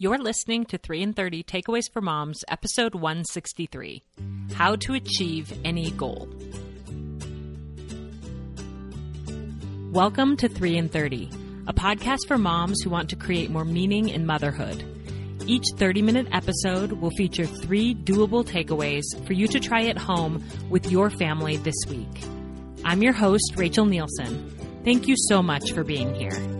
You're listening to 3 in 30 Takeaways for Moms, episode 163 How to Achieve Any Goal. Welcome to 3 in 30, a podcast for moms who want to create more meaning in motherhood. Each 30 minute episode will feature three doable takeaways for you to try at home with your family this week. I'm your host, Rachel Nielson. Thank you so much for being here.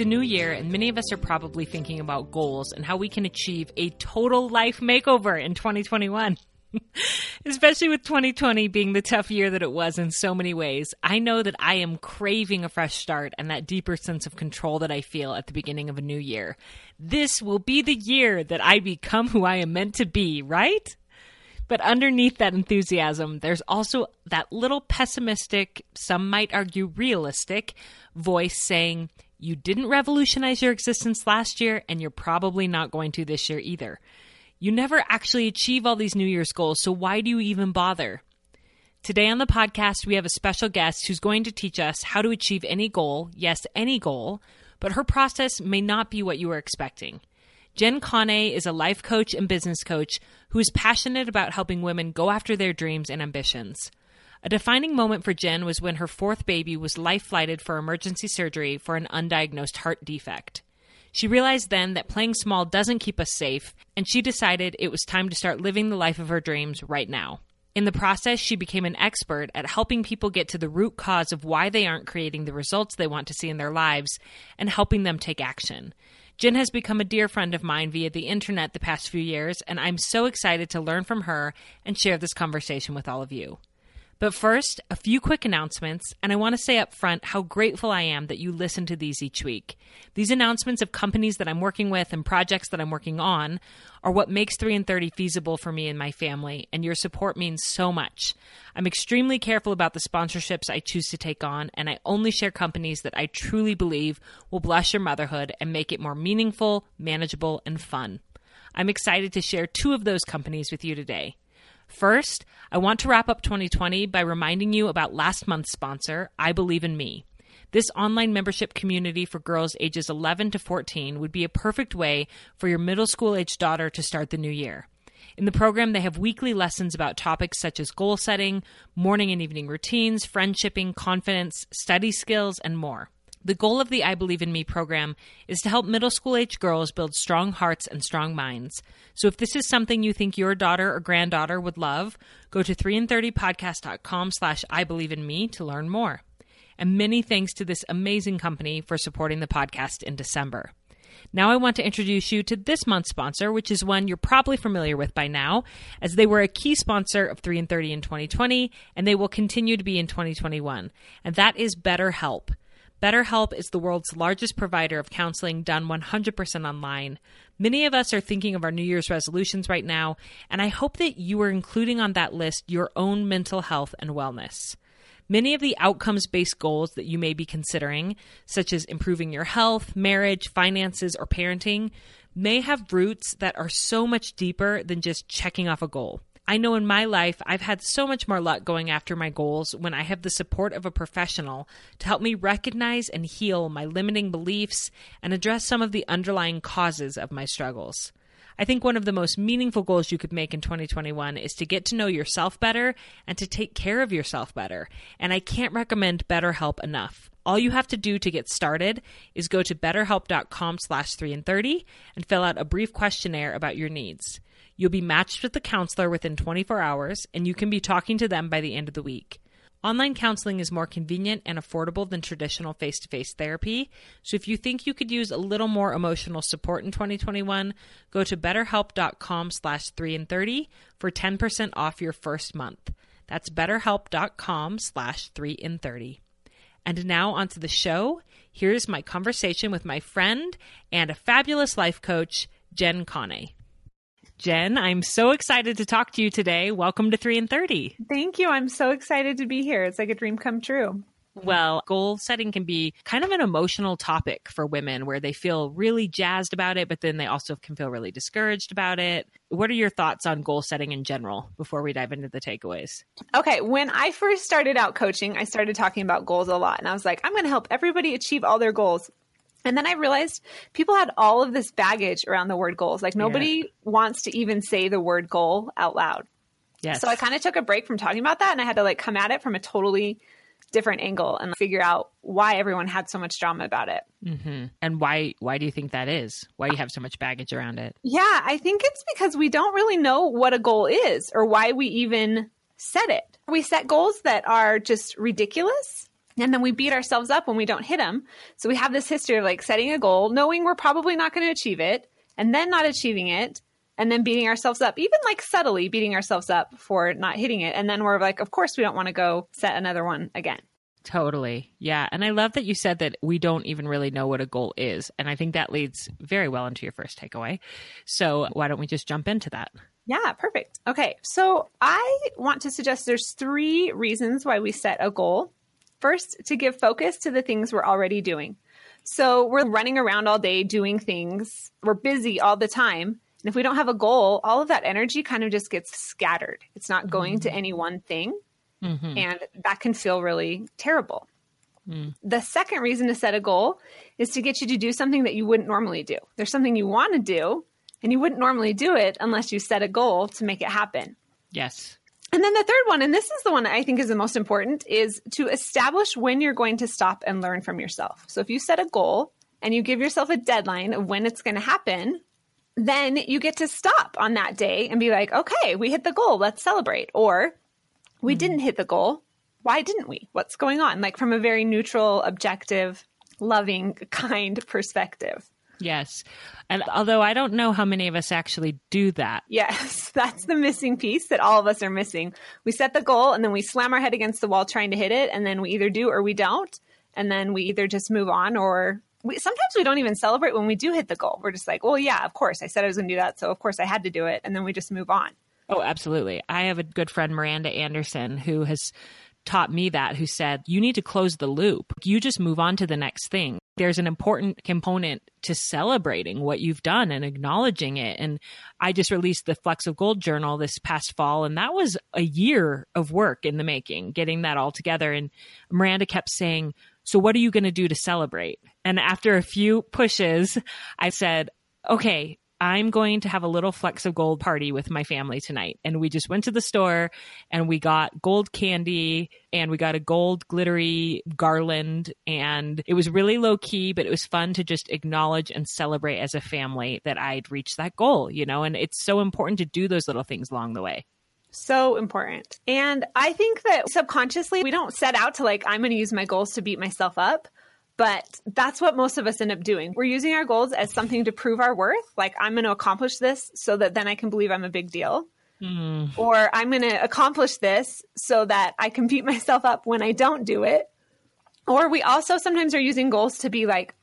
It's a new year, and many of us are probably thinking about goals and how we can achieve a total life makeover in 2021. Especially with 2020 being the tough year that it was in so many ways, I know that I am craving a fresh start and that deeper sense of control that I feel at the beginning of a new year. This will be the year that I become who I am meant to be, right? But underneath that enthusiasm, there's also that little pessimistic, some might argue realistic, voice saying, you didn't revolutionize your existence last year, and you're probably not going to this year either. You never actually achieve all these New Year's goals, so why do you even bother? Today on the podcast, we have a special guest who's going to teach us how to achieve any goal, yes, any goal, but her process may not be what you were expecting. Jen Kane is a life coach and business coach who is passionate about helping women go after their dreams and ambitions. A defining moment for Jen was when her fourth baby was life flighted for emergency surgery for an undiagnosed heart defect. She realized then that playing small doesn't keep us safe, and she decided it was time to start living the life of her dreams right now. In the process, she became an expert at helping people get to the root cause of why they aren't creating the results they want to see in their lives and helping them take action. Jen has become a dear friend of mine via the internet the past few years, and I'm so excited to learn from her and share this conversation with all of you. But first, a few quick announcements, and I want to say up front how grateful I am that you listen to these each week. These announcements of companies that I'm working with and projects that I'm working on are what makes 3 in 30 feasible for me and my family, and your support means so much. I'm extremely careful about the sponsorships I choose to take on, and I only share companies that I truly believe will bless your motherhood and make it more meaningful, manageable, and fun. I'm excited to share two of those companies with you today. First, I want to wrap up 2020 by reminding you about last month's sponsor, I Believe in Me. This online membership community for girls ages 11 to 14 would be a perfect way for your middle school age daughter to start the new year. In the program, they have weekly lessons about topics such as goal setting, morning and evening routines, friendshipping, confidence, study skills, and more. The goal of the I Believe in Me program is to help middle school age girls build strong hearts and strong minds. So if this is something you think your daughter or granddaughter would love, go to 3in30podcast.com slash I Believe in Me to learn more. And many thanks to this amazing company for supporting the podcast in December. Now I want to introduce you to this month's sponsor, which is one you're probably familiar with by now, as they were a key sponsor of 3 in 30 in 2020, and they will continue to be in 2021. And that is BetterHelp. BetterHelp is the world's largest provider of counseling done 100% online. Many of us are thinking of our New Year's resolutions right now, and I hope that you are including on that list your own mental health and wellness. Many of the outcomes based goals that you may be considering, such as improving your health, marriage, finances, or parenting, may have roots that are so much deeper than just checking off a goal. I know in my life I've had so much more luck going after my goals when I have the support of a professional to help me recognize and heal my limiting beliefs and address some of the underlying causes of my struggles. I think one of the most meaningful goals you could make in 2021 is to get to know yourself better and to take care of yourself better. And I can't recommend BetterHelp enough. All you have to do to get started is go to betterhelp.com slash 3 in 30 and fill out a brief questionnaire about your needs. You'll be matched with a counselor within 24 hours, and you can be talking to them by the end of the week. Online counseling is more convenient and affordable than traditional face to face therapy. So if you think you could use a little more emotional support in 2021, go to betterhelp.com slash 3 in 30 for 10% off your first month. That's betterhelp.com slash 3 in 30. And now onto the show. Here's my conversation with my friend and a fabulous life coach, Jen Kane. Jen, I'm so excited to talk to you today. Welcome to 3 in 30. Thank you. I'm so excited to be here. It's like a dream come true. Well, goal setting can be kind of an emotional topic for women where they feel really jazzed about it, but then they also can feel really discouraged about it. What are your thoughts on goal setting in general before we dive into the takeaways? Okay, when I first started out coaching, I started talking about goals a lot. And I was like, I'm going to help everybody achieve all their goals. And then I realized people had all of this baggage around the word goals. Like nobody yeah. wants to even say the word goal out loud. Yes. So I kind of took a break from talking about that and I had to like come at it from a totally different angle and figure out why everyone had so much drama about it. Mm-hmm. And why why do you think that is? Why do you have so much baggage around it? Yeah, I think it's because we don't really know what a goal is or why we even set it. We set goals that are just ridiculous and then we beat ourselves up when we don't hit them. So we have this history of like setting a goal, knowing we're probably not going to achieve it, and then not achieving it, and then beating ourselves up, even like subtly beating ourselves up for not hitting it. And then we're like, of course, we don't want to go set another one again. Totally. Yeah. And I love that you said that we don't even really know what a goal is. And I think that leads very well into your first takeaway. So why don't we just jump into that? Yeah, perfect. Okay. So I want to suggest there's three reasons why we set a goal. First, to give focus to the things we're already doing. So we're running around all day doing things. We're busy all the time. And if we don't have a goal, all of that energy kind of just gets scattered. It's not going mm-hmm. to any one thing. Mm-hmm. And that can feel really terrible. Mm. The second reason to set a goal is to get you to do something that you wouldn't normally do. There's something you want to do, and you wouldn't normally do it unless you set a goal to make it happen. Yes. And then the third one, and this is the one I think is the most important, is to establish when you're going to stop and learn from yourself. So if you set a goal and you give yourself a deadline of when it's going to happen, then you get to stop on that day and be like, okay, we hit the goal. Let's celebrate. Or we mm-hmm. didn't hit the goal. Why didn't we? What's going on? Like from a very neutral, objective, loving, kind perspective. Yes. And although I don't know how many of us actually do that. Yes, that's the missing piece that all of us are missing. We set the goal and then we slam our head against the wall trying to hit it. And then we either do or we don't. And then we either just move on or we, sometimes we don't even celebrate when we do hit the goal. We're just like, well, yeah, of course. I said I was going to do that. So of course I had to do it. And then we just move on. Oh, absolutely. I have a good friend, Miranda Anderson, who has taught me that, who said, you need to close the loop. You just move on to the next thing. There's an important component to celebrating what you've done and acknowledging it. And I just released the Flecks of Gold journal this past fall, and that was a year of work in the making, getting that all together. And Miranda kept saying, So, what are you going to do to celebrate? And after a few pushes, I said, Okay, I'm going to have a little flecks of gold party with my family tonight. And we just went to the store and we got gold candy and we got a gold glittery garland. And it was really low key, but it was fun to just acknowledge and celebrate as a family that I'd reached that goal, you know? And it's so important to do those little things along the way. So important. And I think that subconsciously, we don't set out to like, I'm going to use my goals to beat myself up. But that's what most of us end up doing. We're using our goals as something to prove our worth. Like, I'm going to accomplish this so that then I can believe I'm a big deal. Mm. Or I'm going to accomplish this so that I can beat myself up when I don't do it. Or we also sometimes are using goals to be like,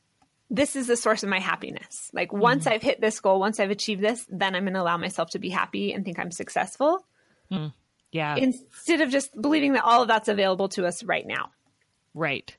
this is the source of my happiness. Like, mm. once I've hit this goal, once I've achieved this, then I'm going to allow myself to be happy and think I'm successful. Mm. Yeah. Instead of just believing that all of that's available to us right now. Right.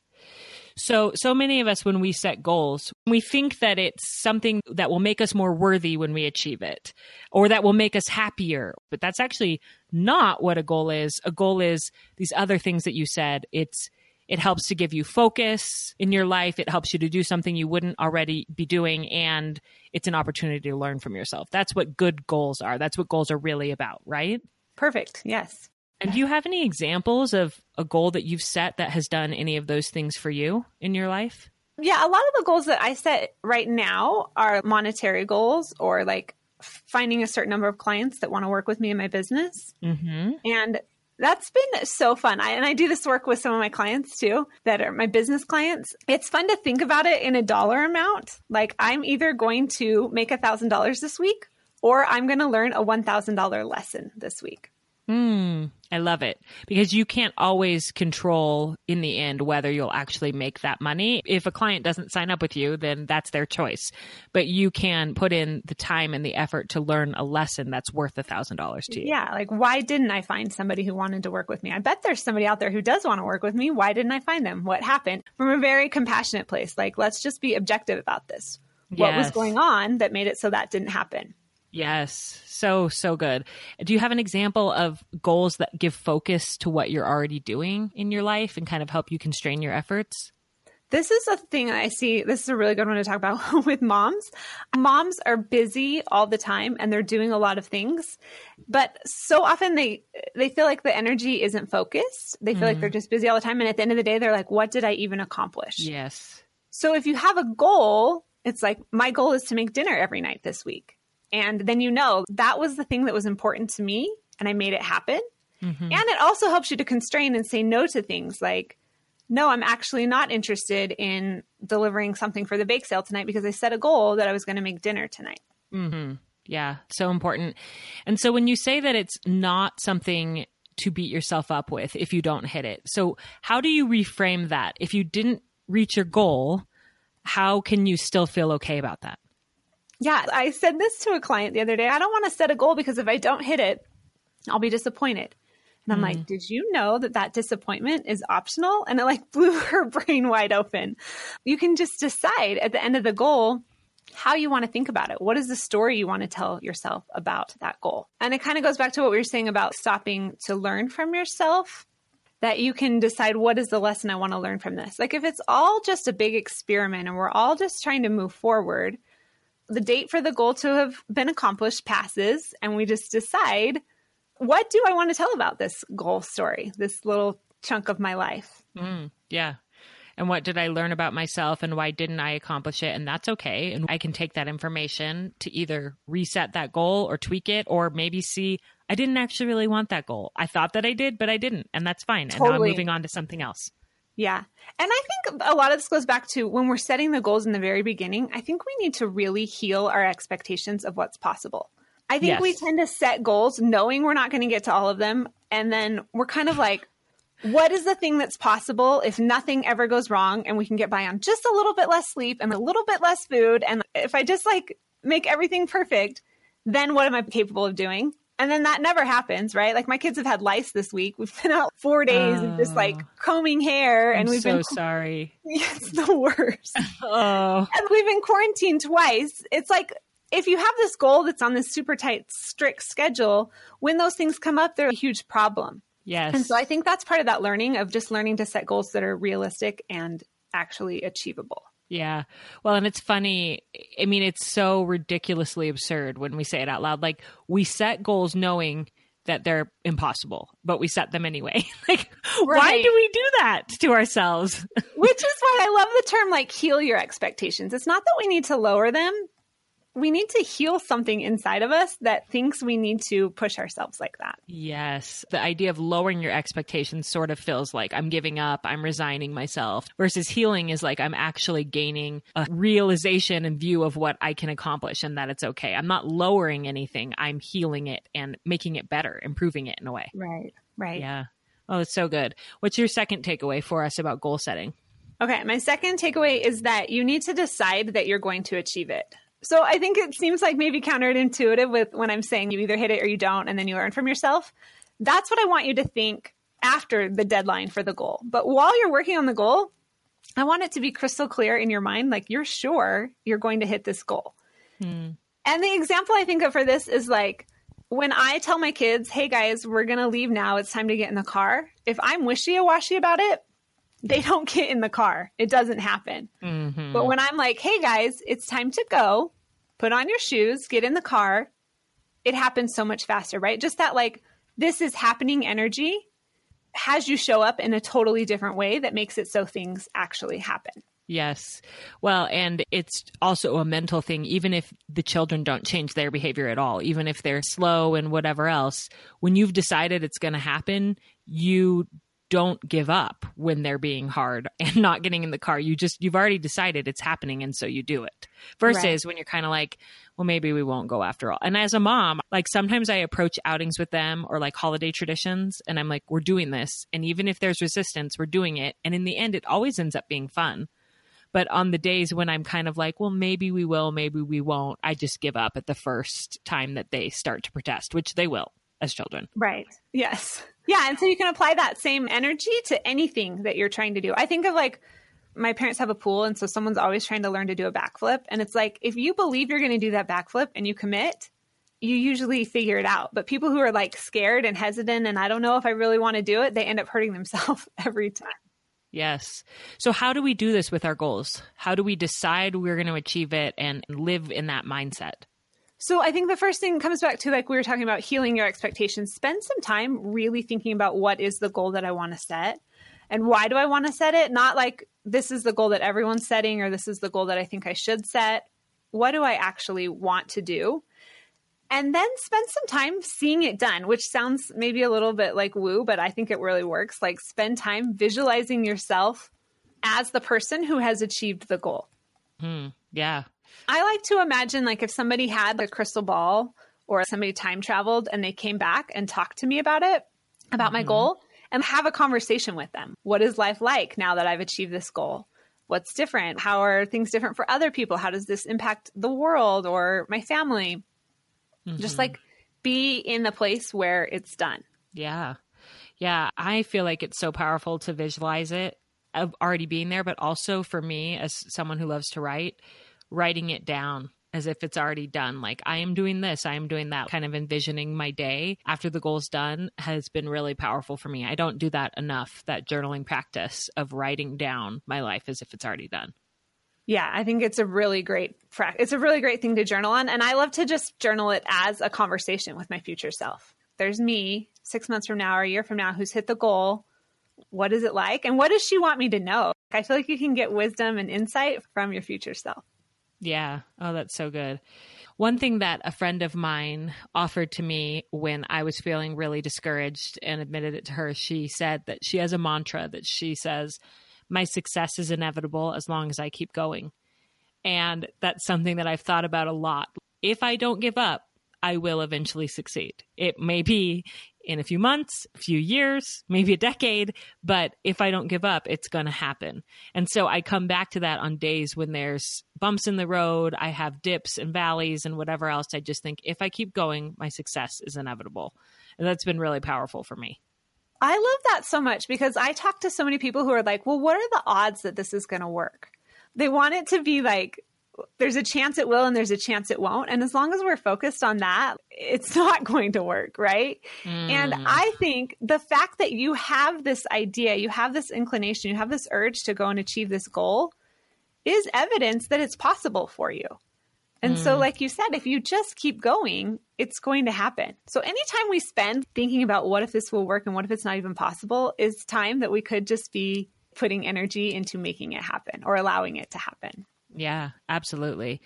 So, so many of us, when we set goals, we think that it's something that will make us more worthy when we achieve it or that will make us happier. But that's actually not what a goal is. A goal is these other things that you said. It's, it helps to give you focus in your life. It helps you to do something you wouldn't already be doing. And it's an opportunity to learn from yourself. That's what good goals are. That's what goals are really about, right? Perfect. Yes. And do you have any examples of a goal that you've set that has done any of those things for you in your life? Yeah, a lot of the goals that I set right now are monetary goals or like finding a certain number of clients that want to work with me in my business. Mm-hmm. And that's been so fun. I, and I do this work with some of my clients too, that are my business clients. It's fun to think about it in a dollar amount. Like I'm either going to make a thousand dollars this week or I'm going to learn a $1,000 lesson this week. Mm, I love it because you can't always control in the end whether you'll actually make that money. If a client doesn't sign up with you, then that's their choice. But you can put in the time and the effort to learn a lesson that's worth a thousand dollars to you. Yeah. Like, why didn't I find somebody who wanted to work with me? I bet there's somebody out there who does want to work with me. Why didn't I find them? What happened? From a very compassionate place. Like, let's just be objective about this. What was going on that made it so that didn't happen? Yes. So, so good. Do you have an example of goals that give focus to what you're already doing in your life and kind of help you constrain your efforts? This is a thing I see. This is a really good one to talk about with moms. Moms are busy all the time and they're doing a lot of things, but so often they they feel like the energy isn't focused. They feel like they're mm. just busy all the time and at the end of the day they're like what did I even accomplish? Yes. So if you have a goal, it's like my goal is to make dinner every night this week. And then you know that was the thing that was important to me and I made it happen. And it also helps you to constrain and say no to things like, no, I'm actually not interested in delivering something for the bake sale tonight because I set a goal that I was going to make dinner tonight. Mm-hmm. Yeah, so important. And so when you say that it's not something to beat yourself up with if you don't hit it. So how do you reframe that? If you didn't reach your goal, how can you still feel okay about that? Yeah, I said this to a client the other day. I don't want to set a goal because if I don't hit it, I'll be disappointed. And I'm like, mm. did you know that that disappointment is optional? And it like blew her brain wide open. You can just decide at the end of the goal how you want to think about it. What is the story you want to tell yourself about that goal? And it kind of goes back to what we were saying about stopping to learn from yourself that you can decide what is the lesson I want to learn from this. Like if it's all just a big experiment and we're all just trying to move forward, the date for the goal to have been accomplished passes and we just decide what do I want to tell about this goal story, this little chunk of my life. Mm, yeah. And what did I learn about myself and why didn't I accomplish it? And that's okay. And I can take that information to either reset that goal or tweak it or maybe see I didn't actually really want that goal. I thought that I did, but I didn't. And that's fine. And now I'm moving on to something else. Yeah. And I think a lot of this goes back to when we're setting the goals in the very beginning, I think we need to really heal our expectations of what's possible. I think Yes. we tend to set goals knowing we're not going to get to all of them. And then we're kind of like, what is the thing that's possible if nothing ever goes wrong and we can get by on just a little bit less sleep and a little bit less food? And if I just like make everything perfect, then what am I capable of doing? And then that never happens, right? Like my kids have had lice this week. We've been out four days of just like oh. combing hair and I'm we've been so been sorry. it's the worst. Oh, and we've been quarantined twice. It's like if you have this goal that's on this super tight, strict schedule, when those things come up, they're a huge problem. yes. And so I think that's part of that learning of just learning to set goals that are realistic and actually achievable. Yeah. Well, and it's funny. I mean, it's so ridiculously absurd when we say it out loud. Like, we set goals knowing that they're impossible, but we set them anyway. like, why do we do that to ourselves? Which is why I love the term like heal your expectations. It's not that we need to lower them. We need to heal something inside of us that thinks we need to push ourselves like that. yes. The idea of lowering your expectations sort of feels like I'm giving up, I'm resigning myself, versus healing is like I'm actually gaining a realization and view of what I can accomplish and that it's okay. I'm not lowering anything, I'm healing it and making it better, improving it in a way. Right. Right. Yeah. Oh, it's so good. What's your second takeaway for us about goal setting? Okay, my second takeaway is that you need to decide that you're going to achieve it. So I think it seems like maybe counterintuitive with when I'm saying you either hit it or you don't, and then you learn from yourself. That's what I want you to think after the deadline for the goal. But while you're working on the goal, I want it to be crystal clear in your mind, like you're sure you're going to hit this goal. Hmm. And the example I think of for this is like when I tell my kids, hey guys, we're going to leave now. It's time to get in the car. If I'm wishy washy about it, they don't get in the car. It doesn't happen. Mm-hmm. But when I'm like, hey guys, it's time to go, put on your shoes, get in the car, it happens so much faster, right? Just that, like, this is happening energy has you show up in a totally different way that makes it so things actually happen. Yes. Well, and it's also a mental thing, even if the children don't change their behavior at all, even if they're slow and whatever else, when you've decided it's going to happen, you don't give up when they're being hard and not getting in the car. You just, you've already decided it's happening. And so you do it versus right. when you're kind of like, well, maybe we won't go after all. And as a mom, like sometimes I approach outings with them or like holiday traditions and I'm like, we're doing this. And even if there's resistance, we're doing it. And in the end, it always ends up being fun. But on the days when I'm kind of like, well, maybe we will, maybe we won't, I just give up at the first time that they start to protest, which they will as children. Right. Yes. Yeah. And so you can apply that same energy to anything that you're trying to do. I think of like, my parents have a pool, and so someone's always trying to learn to do a backflip. And it's like, if you believe you're going to do that backflip and you commit, you usually figure it out. But people who are like scared and hesitant, and I don't know if I really want to do it, they end up hurting themselves every time. Yes. So, how do we do this with our goals? How do we decide we're going to achieve it and live in that mindset? So I think the first thing comes back to like we were talking about healing your expectations. Spend some time really thinking about what is the goal that I want to set and why do I want to set it? Not like this is the goal that everyone's setting or this is the goal that I think I should set. What do I actually want to do? And then spend some time seeing it done, which sounds maybe a little bit like woo, but I think it really works. Like spend time visualizing yourself as the person who has achieved the goal. Hmm. Yeah. I like to imagine like if somebody had a crystal ball or somebody time traveled and they came back and talked to me about it, about mm-hmm. my goal, and have a conversation with them. What is life like now that I've achieved this goal? What's different? How are things different for other people? How does this impact the world or my family? Mm-hmm. Just like be in the place where it's done. Yeah. Yeah. I feel like it's so powerful to visualize it of already being there, but also for me as someone who loves to write, writing it down as if it's already done. Like, I am doing this, I am doing that, kind of envisioning my day after the goal's done has been really powerful for me. I don't do that enough, that journaling practice of writing down my life as if it's already done. Yeah, I think it's a really great it's a really great thing to journal on and I love to just journal it as a conversation with my future self. There's me 6 months from now or a year from now who's hit the goal. What is it like and what does she want me to know? I feel like you can get wisdom and insight from your future self. Yeah. Oh, that's so good. One thing that a friend of mine offered to me when I was feeling really discouraged and admitted it to her, she said that she has a mantra that she says, My success is inevitable as long as I keep going. And that's something that I've thought about a lot. If I don't give up, I will eventually succeed. It may be in a few months, a few years, maybe a decade, but if I don't give up, it's going to happen. And so I come back to that on days when there's bumps in the road, I have dips and valleys and whatever else. I just think if I keep going, my success is inevitable. And that's been really powerful for me. I love that so much because I talk to so many people who are like, well, what are the odds that this is going to work? They want it to be like there's a chance it will and there's a chance it won't. And as long as we're focused on that, it's not going to work, right? Mm. And I think the fact that you have this idea, you have this inclination, you have this urge to go and achieve this goal is evidence that it's possible for you. And mm. so, like you said, if you just keep going, it's going to happen. So, anytime we spend thinking about what if this will work and what if it's not even possible is time that we could just be putting energy into making it happen or allowing it to happen. Yeah, absolutely.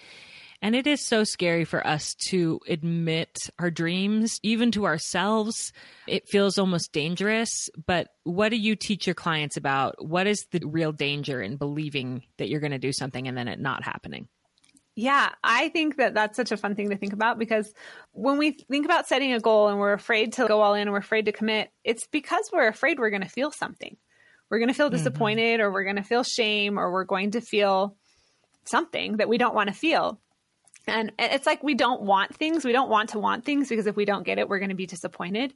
And it is so scary for us to admit our dreams, even to ourselves. It feels almost dangerous. But what do you teach your clients about? What is the real danger in believing that you're going to do something and then it not happening? Yeah, I think that that's such a fun thing to think about because when we think about setting a goal and we're afraid to go all in and we're afraid to commit, it's because we're afraid we're going to feel something. We're going to feel mm-hmm. disappointed mm-hmm. or we're going to feel shame or we're going to feel something that we don't want to feel. And it's like we don't want things. We don't want to want things because if we don't get it, we're going to be disappointed.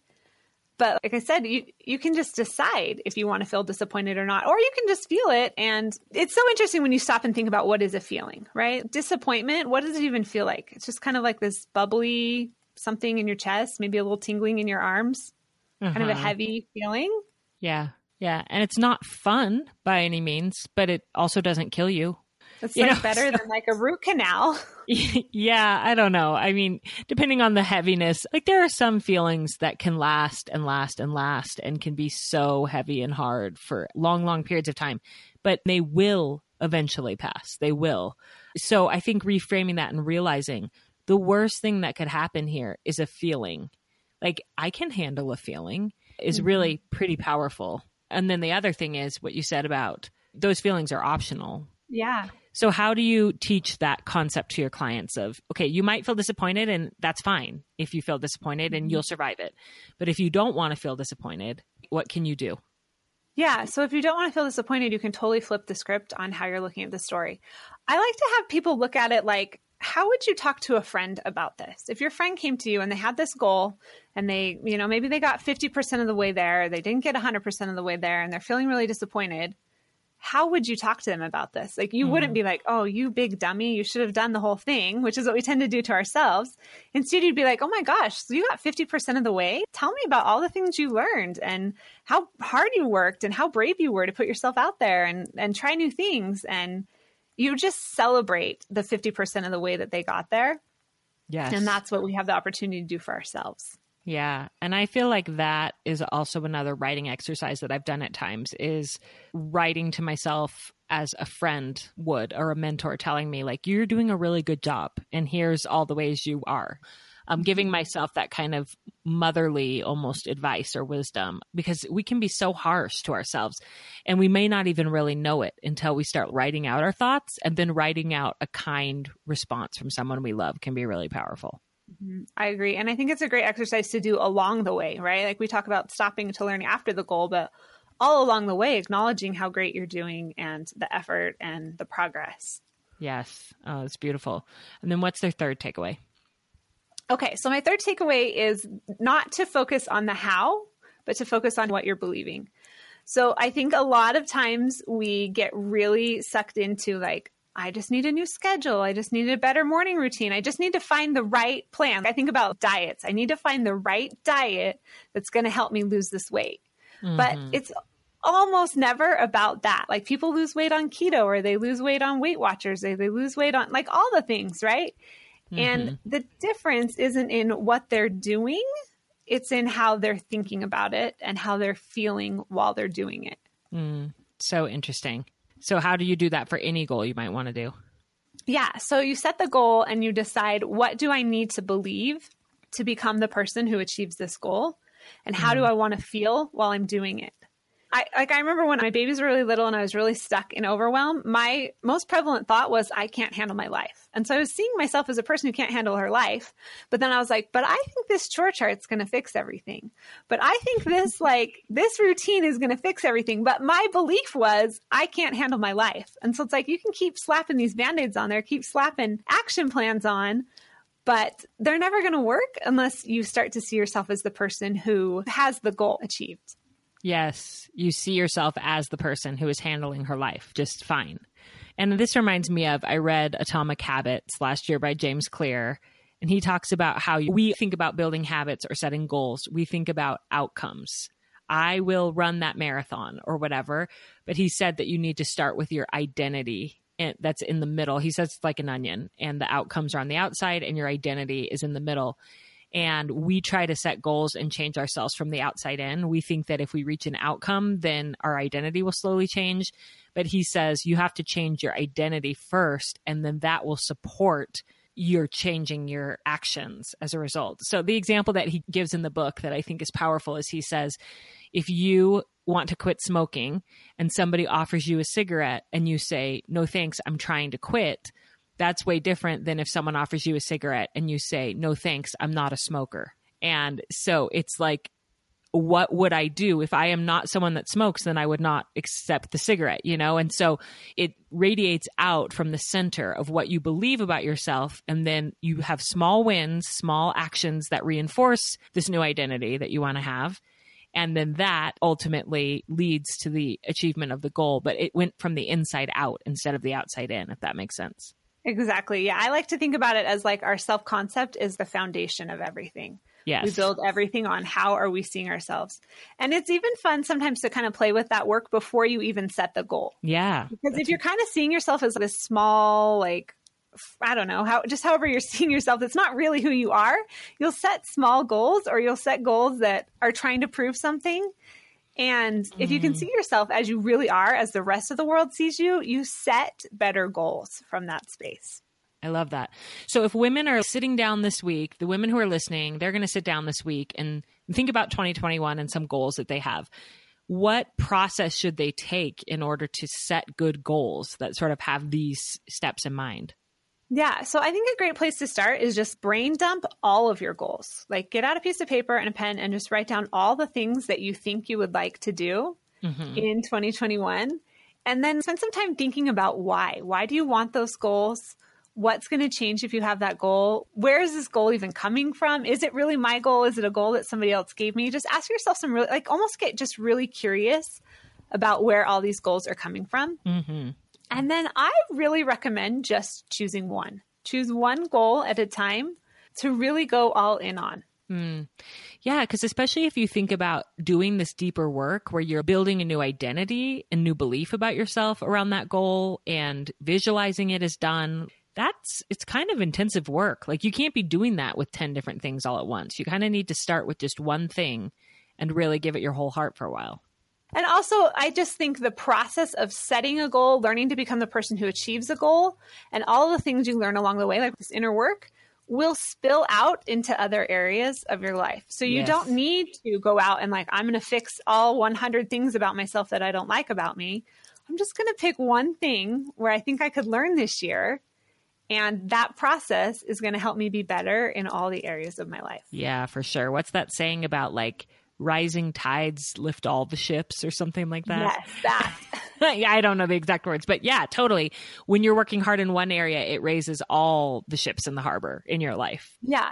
But like I said, you you can just decide if you want to feel disappointed or not, or you can just feel it. And it's so interesting when you stop and think about what is a feeling, right? Disappointment. What does it even feel like? It's just kind of like this bubbly something in your chest, maybe a little tingling in your arms, uh-huh. kind of a uh-huh. heavy feeling. Yeah, yeah, and it's not fun by any means, but it also doesn't kill you. It's like know, better so, than like a root canal. Yeah, I don't know. I mean, depending on the heaviness, like there are some feelings that can last and last and last and can be so heavy and hard for long, long periods of time, but they will eventually pass. They will. So I think reframing that and realizing the worst thing that could happen here is a feeling. Like I can handle a feeling is mm-hmm. really pretty powerful And then the other thing is what you said about those feelings are optional. Yeah. So how do you teach that concept to your clients of, okay, you might feel disappointed and that's fine if you feel disappointed and you'll mm-hmm. survive it. But if you don't want to feel disappointed, what can you do? Yeah. So if you don't want to feel disappointed, you can totally flip the script on how you're looking at the story. I like to have people look at it like, how would you talk to a friend about this? If your friend came to you and they had this goal and they, you know, maybe they got 50% of the way there, they didn't get 100% of the way there, and they're feeling really disappointed, how would you talk to them about this? Like, you mm. wouldn't be like, oh, you big dummy, you should have done the whole thing, which is what we tend to do to ourselves. Instead, you'd be like, oh my gosh, so you got 50% of the way? Tell me about all the things you learned and how hard you worked and how brave you were to put yourself out there and, and try new things. And you just celebrate the 50% of the way that they got there. Yes. And that's what we have the opportunity to do for ourselves. Yeah. And I feel like that is also another writing exercise that I've done at times is writing to myself as a friend would or a mentor telling me like you're doing a really good job and here's all the ways you are. I'm giving mm-hmm. myself that kind of motherly almost advice or wisdom because we can be so harsh to ourselves and we may not even really know it until we start writing out our thoughts and then writing out a kind response from someone we love can be really powerful. Mm-hmm. I agree. And I think it's a great exercise to do along the way, right? Like we talk about stopping to learn after the goal, but all along the way, acknowledging how great you're doing and the effort and the progress. Yes. Oh, it's beautiful. And then what's their third takeaway? Okay. So my third takeaway is not to focus on the how, but to focus on what you're believing. So I think a lot of times we get really sucked into like, I just need a new schedule. I just need a better morning routine. I just need to find the right plan. I think about diets. I need to find the right diet that's going to help me lose this weight. Mm-hmm. But it's almost never about that. Like people lose weight on keto or they lose weight on Weight Watchers, they, they lose weight on like all the things, right? Mm-hmm. And the difference isn't in what they're doing, it's in how they're thinking about it and how they're feeling while they're doing it. Mm, so interesting. So, how do you do that for any goal you might want to do? Yeah. So, you set the goal and you decide what do I need to believe to become the person who achieves this goal? And how mm. do I want to feel while I'm doing it? I like I remember when my babies were really little and I was really stuck in overwhelm, my most prevalent thought was I can't handle my life. And so I was seeing myself as a person who can't handle her life. But then I was like, but I think this chore chart's going to fix everything. But I think this like this routine is going to fix everything. But my belief was I can't handle my life. And so it's like you can keep slapping these band-aids on there, keep slapping action plans on, but they're never going to work unless you start to see yourself as the person who has the goal achieved. Yes, you see yourself as the person who is handling her life just fine. And this reminds me of I read Atomic Habits last year by James Clear, and he talks about how we think about building habits or setting goals. We think about outcomes. I will run that marathon or whatever. But he said that you need to start with your identity and that's in the middle. He says it's like an onion and the outcomes are on the outside and your identity is in the middle and we try to set goals and change ourselves from the outside in. We think that if we reach an outcome, then our identity will slowly change. But he says you have to change your identity first, and then that will support you're changing your actions as a result. So the example that he gives in the book that I think is powerful is he says, if you want to quit smoking and somebody offers you a cigarette and you say, no thanks, I'm trying to quit, that's way different than if someone offers you a cigarette and you say, no thanks, I'm not a smoker. And so it's like, what would I do if I am not someone that smokes? Then I would not accept the cigarette, you know? And so it radiates out from the center of what you believe about yourself. And then you have small wins, small actions that reinforce this new identity that you want to have. And then that ultimately leads to the achievement of the goal. But it went from the inside out instead of the outside in, if that makes sense. Exactly. Yeah. I like to think about it as like our self concept is the foundation of everything. Yes. We build everything on how are we seeing ourselves. And it's even fun sometimes to kind of play with that work before you even set the goal. Yeah. Because if you're kind of seeing yourself as this small, like, I don't know, how just however you're seeing yourself, it's not really who you are. You'll set small goals or you'll set goals that are trying to prove something. And if you can mm. see yourself as you really are, as the rest of the world sees you, you set better goals from that space. I love that. So if women are sitting down this week, the women who are listening, they're going to sit down this week and think about 2021 and some goals that they have. what process should they take in order to set good goals that sort of have these steps in mind? Yeah. So I think a great place to start is just brain dump all of your goals. Like get out a piece of paper and a pen and just write down all the things that you think you would like to do mm-hmm. in 2021. And then spend some time thinking about why. Why do you want those goals? What's going to change if you have that goal? Where is this goal even coming from? Is it really my goal? Is it a goal that somebody else gave me? Just ask yourself some really, like, almost get just really curious about where all these goals are coming from. Mm-hmm. And then I really recommend just choosing one. Choose one goal at a time to really go all in on. Mm. Yeah, because especially if you think about doing this deeper work where you're building a new identity and new belief about yourself around that goal and visualizing it as done, that's it's kind of intensive work. Like you can't be doing that with 10 different things all at once. You kind of need to start with just one thing and really give it your whole heart for a while. And also, I just think the process of setting a goal, learning to become the person who achieves a goal, and all the things you learn along the way, like this inner work, will spill out into other areas of your life. So you yes. don't need to go out and like, I'm going to fix all 100 things about myself that I don't like about me. I'm just going to pick one thing where I think I could learn this year. And that process is going to help me be better in all the areas of my life. Yeah, for sure. What's that saying about like rising tides lift all the ships or something like that. Yes, that. yeah, I don't know the exact words, but yeah, totally. When you're working hard in one area, it raises all the ships in the harbor in your life. Yeah.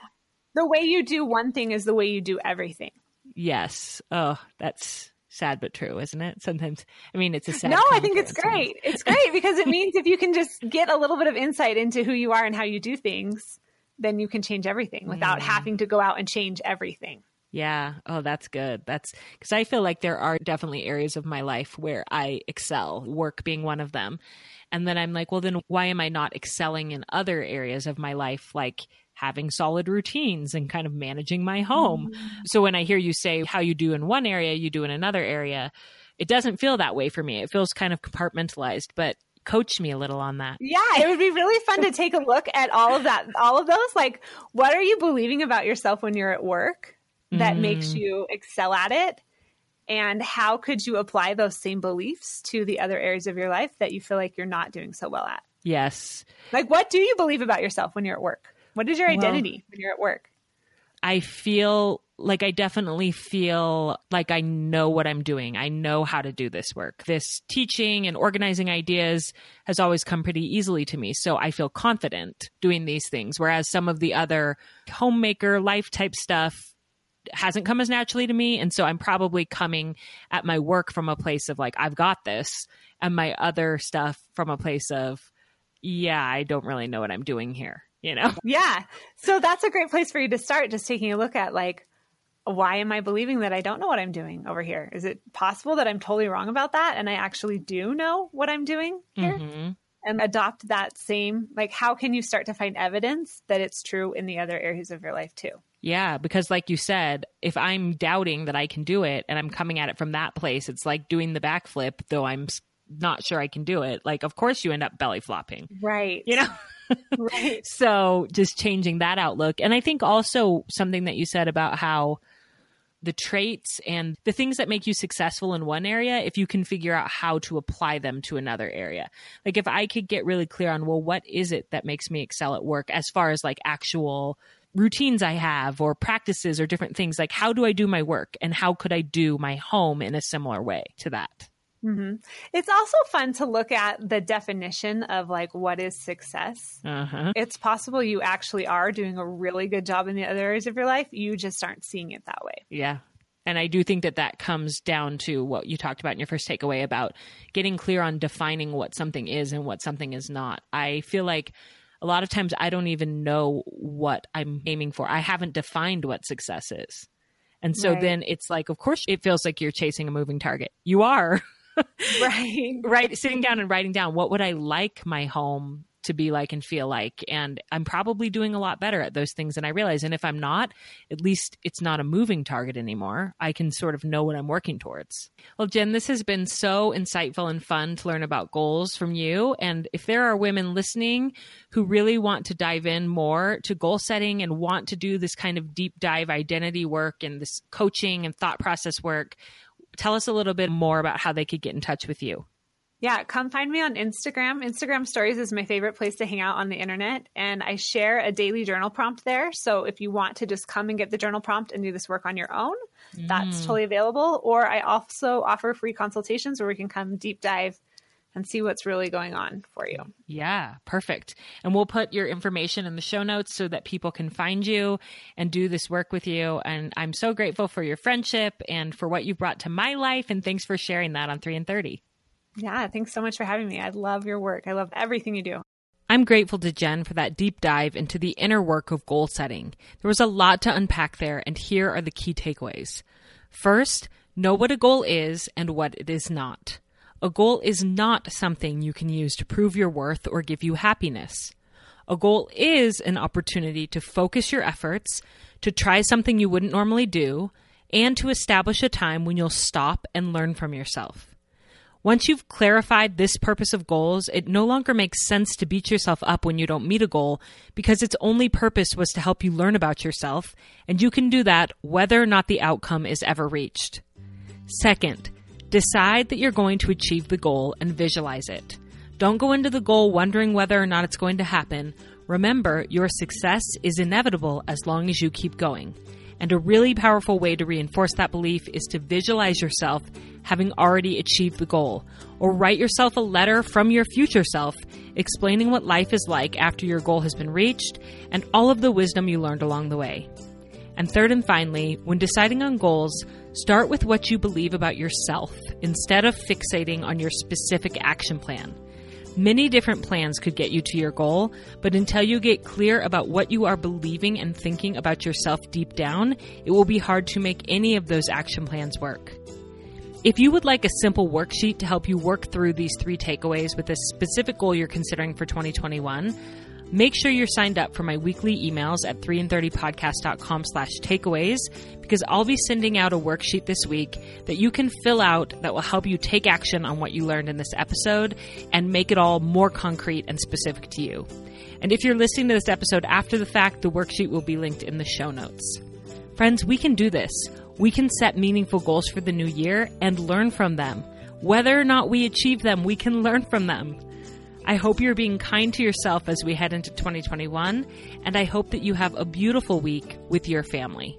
The way you do one thing is the way you do everything. Yes. Oh, that's sad but true, isn't it? Sometimes, I mean, it's a sad. No, I think it's great. It's great because it means if you can just get a little bit of insight into who you are and how you do things, then you can change everything without mm. having to go out and change everything. Yeah. Oh, that's good. That's because I feel like there are definitely areas of my life where I excel, work being one of them. And then I'm like, well, then why am I not excelling in other areas of my life, like having solid routines and kind of managing my home? Mm-hmm. So when I hear you say how you do in one area, you do in another area, it doesn't feel that way for me. It feels kind of compartmentalized, but coach me a little on that. Yeah, it would be really fun to take a look at all of that, all of those. Like, what are you believing about yourself when you're at work? That mm. makes you excel at it? And how could you apply those same beliefs to the other areas of your life that you feel like you're not doing so well at? Yes. Like, what do you believe about yourself when you're at work? What is your identity well, when you're at work? I feel like I definitely feel like I know what I'm doing. I know how to do this work. This teaching and organizing ideas has always come pretty easily to me. So I feel confident doing these things. Whereas some of the other homemaker life type stuff, hasn't come as naturally to me. And so I'm probably coming at my work from a place of like, I've got this, and my other stuff from a place of, yeah, I don't really know what I'm doing here, you know? Yeah. So that's a great place for you to start, just taking a look at like, why am I believing that I don't know what I'm doing over here? Is it possible that I'm totally wrong about that and I actually do know what I'm doing here? Mm-hmm. And adopt that same, like, how can you start to find evidence that it's true in the other areas of your life too? Yeah, because like you said, if I'm doubting that I can do it and I'm coming at it from that place, it's like doing the backflip, though I'm not sure I can do it. Like, of course, you end up belly flopping. Right. You know? right. So just changing that outlook. And I think also something that you said about how the traits and the things that make you successful in one area, if you can figure out how to apply them to another area. Like if I could get really clear on, well, what is it that makes me excel at work as far as like actual routines I have or practices or different things. Like, how do I do my work and how could I do my home in a similar way to that? Mm-hmm. It's also fun to look at the definition of like what is success. Uh-huh. It's possible you actually are doing a really good job in the other areas of your life. You just aren't seeing it that way. Yeah. And I do think that that comes down to what you talked about in your first takeaway about getting clear on defining what something is and what something is not. I feel like a lot of times I don't even know what I'm aiming for. I haven't defined what success is. And so right. then it's like, of course, it feels like you're chasing a moving target. You are. right. right. Sitting down and writing down what would I like my home to be like and feel like. And I'm probably doing a lot better at those things than I realize. And if I'm not, at least it's not a moving target anymore. I can sort of know what I'm working towards. Well, Jen, this has been so insightful and fun to learn about goals from you. And if there are women listening who really want to dive in more to goal setting and want to do this kind of deep dive identity work and this coaching and thought process work, tell us a little bit more about how they could get in touch with you. Yeah, come find me on Instagram. Instagram stories is my favorite place to hang out on the internet. And I share a daily journal prompt there. So if you want to just come and get the journal prompt and do this work on your own, mm. that's totally available. Or I also offer free consultations where we can come deep dive and see what's really going on for you. Yeah, perfect. And we'll put your information in the show notes so that people can find you and do this work with you. And I'm so grateful for your friendship and for what you brought to my life. And thanks for sharing that on 3 in 30. Yeah, thanks so much for having me. I love your work. I love everything you do. I'm grateful to Jen for that deep dive into the inner work of goal setting. There was a lot to unpack there, and here are the key takeaways. First, know what a goal is and what it is not. A goal is not something you can use to prove your worth or give you happiness. A goal is an opportunity to focus your efforts, to try something you wouldn't normally do, and to establish a time when you'll stop and learn from yourself. Once you've clarified this purpose of goals, it no longer makes sense to beat yourself up when you don't meet a goal because its only purpose was to help you learn about yourself, and you can do that whether or not the outcome is ever reached. Second, Decide that you're going to achieve the goal and visualize it. Don't go into the goal wondering whether or not it's going to happen. Remember, your success is inevitable as long as you keep going. And a really powerful way to reinforce that belief is to visualize yourself having already achieved the goal, or write yourself a letter from your future self explaining what life is like after your goal has been reached and all of the wisdom you learned along the way. And third and finally, when deciding on goals, start with what you believe about yourself instead of fixating on your specific action plan. Many different plans could get you to your goal, but until you get clear about what you are believing and thinking about yourself deep down, it will be hard to make any of those action plans work. If you would like a simple worksheet to help you work through these three takeaways with a specific goal you're considering for 2021, Make sure you're signed up for my weekly emails at 3in30podcast.com slash takeaways because I'll be sending out a worksheet this week that you can fill out that will help you take action on what you learned in this episode and make it all more concrete and specific to you. And if you're listening to this episode after the fact, the worksheet will be linked in the show notes. Friends, we can do this. We can set meaningful goals for the new year and learn from them. Whether or not we achieve them, we can learn from them. I hope you're being kind to yourself as we head into 2021, and I hope that you have a beautiful week with your family.